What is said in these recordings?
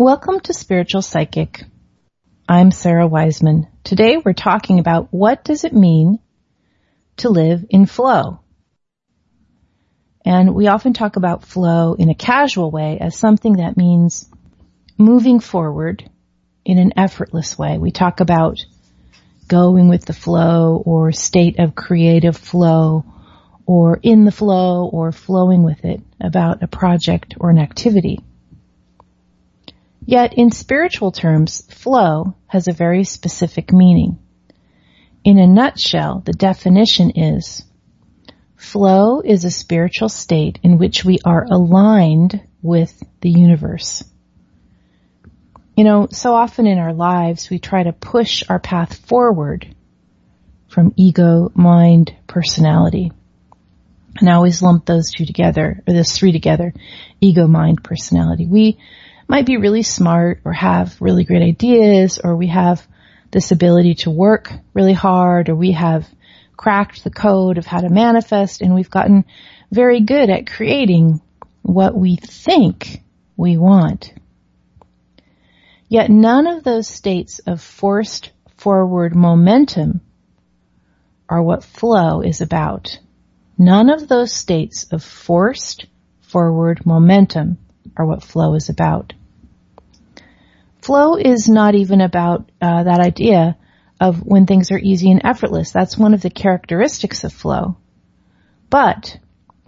Welcome to Spiritual Psychic. I'm Sarah Wiseman. Today we're talking about what does it mean to live in flow. And we often talk about flow in a casual way as something that means moving forward in an effortless way. We talk about going with the flow or state of creative flow or in the flow or flowing with it about a project or an activity. Yet in spiritual terms, flow has a very specific meaning. In a nutshell, the definition is flow is a spiritual state in which we are aligned with the universe. You know, so often in our lives we try to push our path forward from ego, mind, personality. And I always lump those two together, or those three together, ego, mind, personality. We might be really smart or have really great ideas or we have this ability to work really hard or we have cracked the code of how to manifest and we've gotten very good at creating what we think we want. Yet none of those states of forced forward momentum are what flow is about. None of those states of forced forward momentum are what flow is about. Flow is not even about uh, that idea of when things are easy and effortless. That's one of the characteristics of flow. But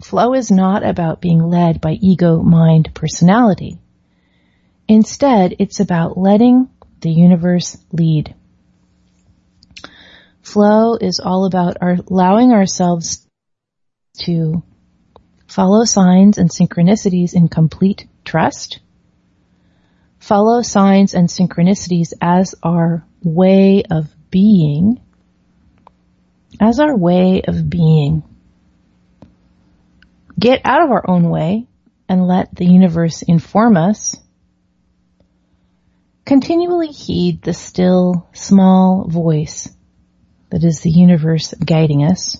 flow is not about being led by ego, mind, personality. Instead, it's about letting the universe lead. Flow is all about our, allowing ourselves to follow signs and synchronicities in complete trust, follow signs and synchronicities as our way of being, as our way of being. Get out of our own way and let the universe inform us Continually heed the still, small voice that is the universe guiding us,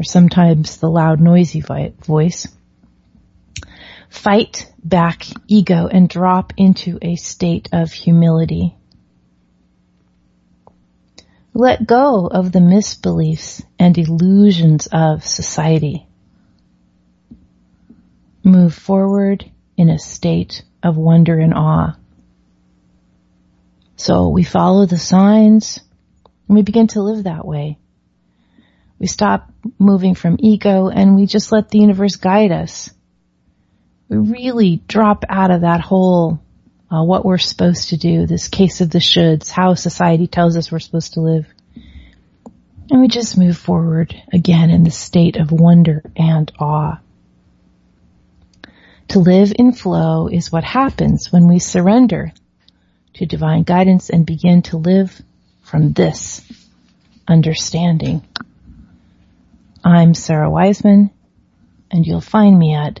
or sometimes the loud, noisy voice. Fight back ego and drop into a state of humility. Let go of the misbeliefs and illusions of society. Move forward in a state of wonder and awe. So we follow the signs and we begin to live that way. We stop moving from ego and we just let the universe guide us. We really drop out of that whole, uh, what we're supposed to do, this case of the shoulds, how society tells us we're supposed to live. And we just move forward again in the state of wonder and awe. To live in flow is what happens when we surrender to divine guidance and begin to live from this understanding. I'm Sarah Wiseman and you'll find me at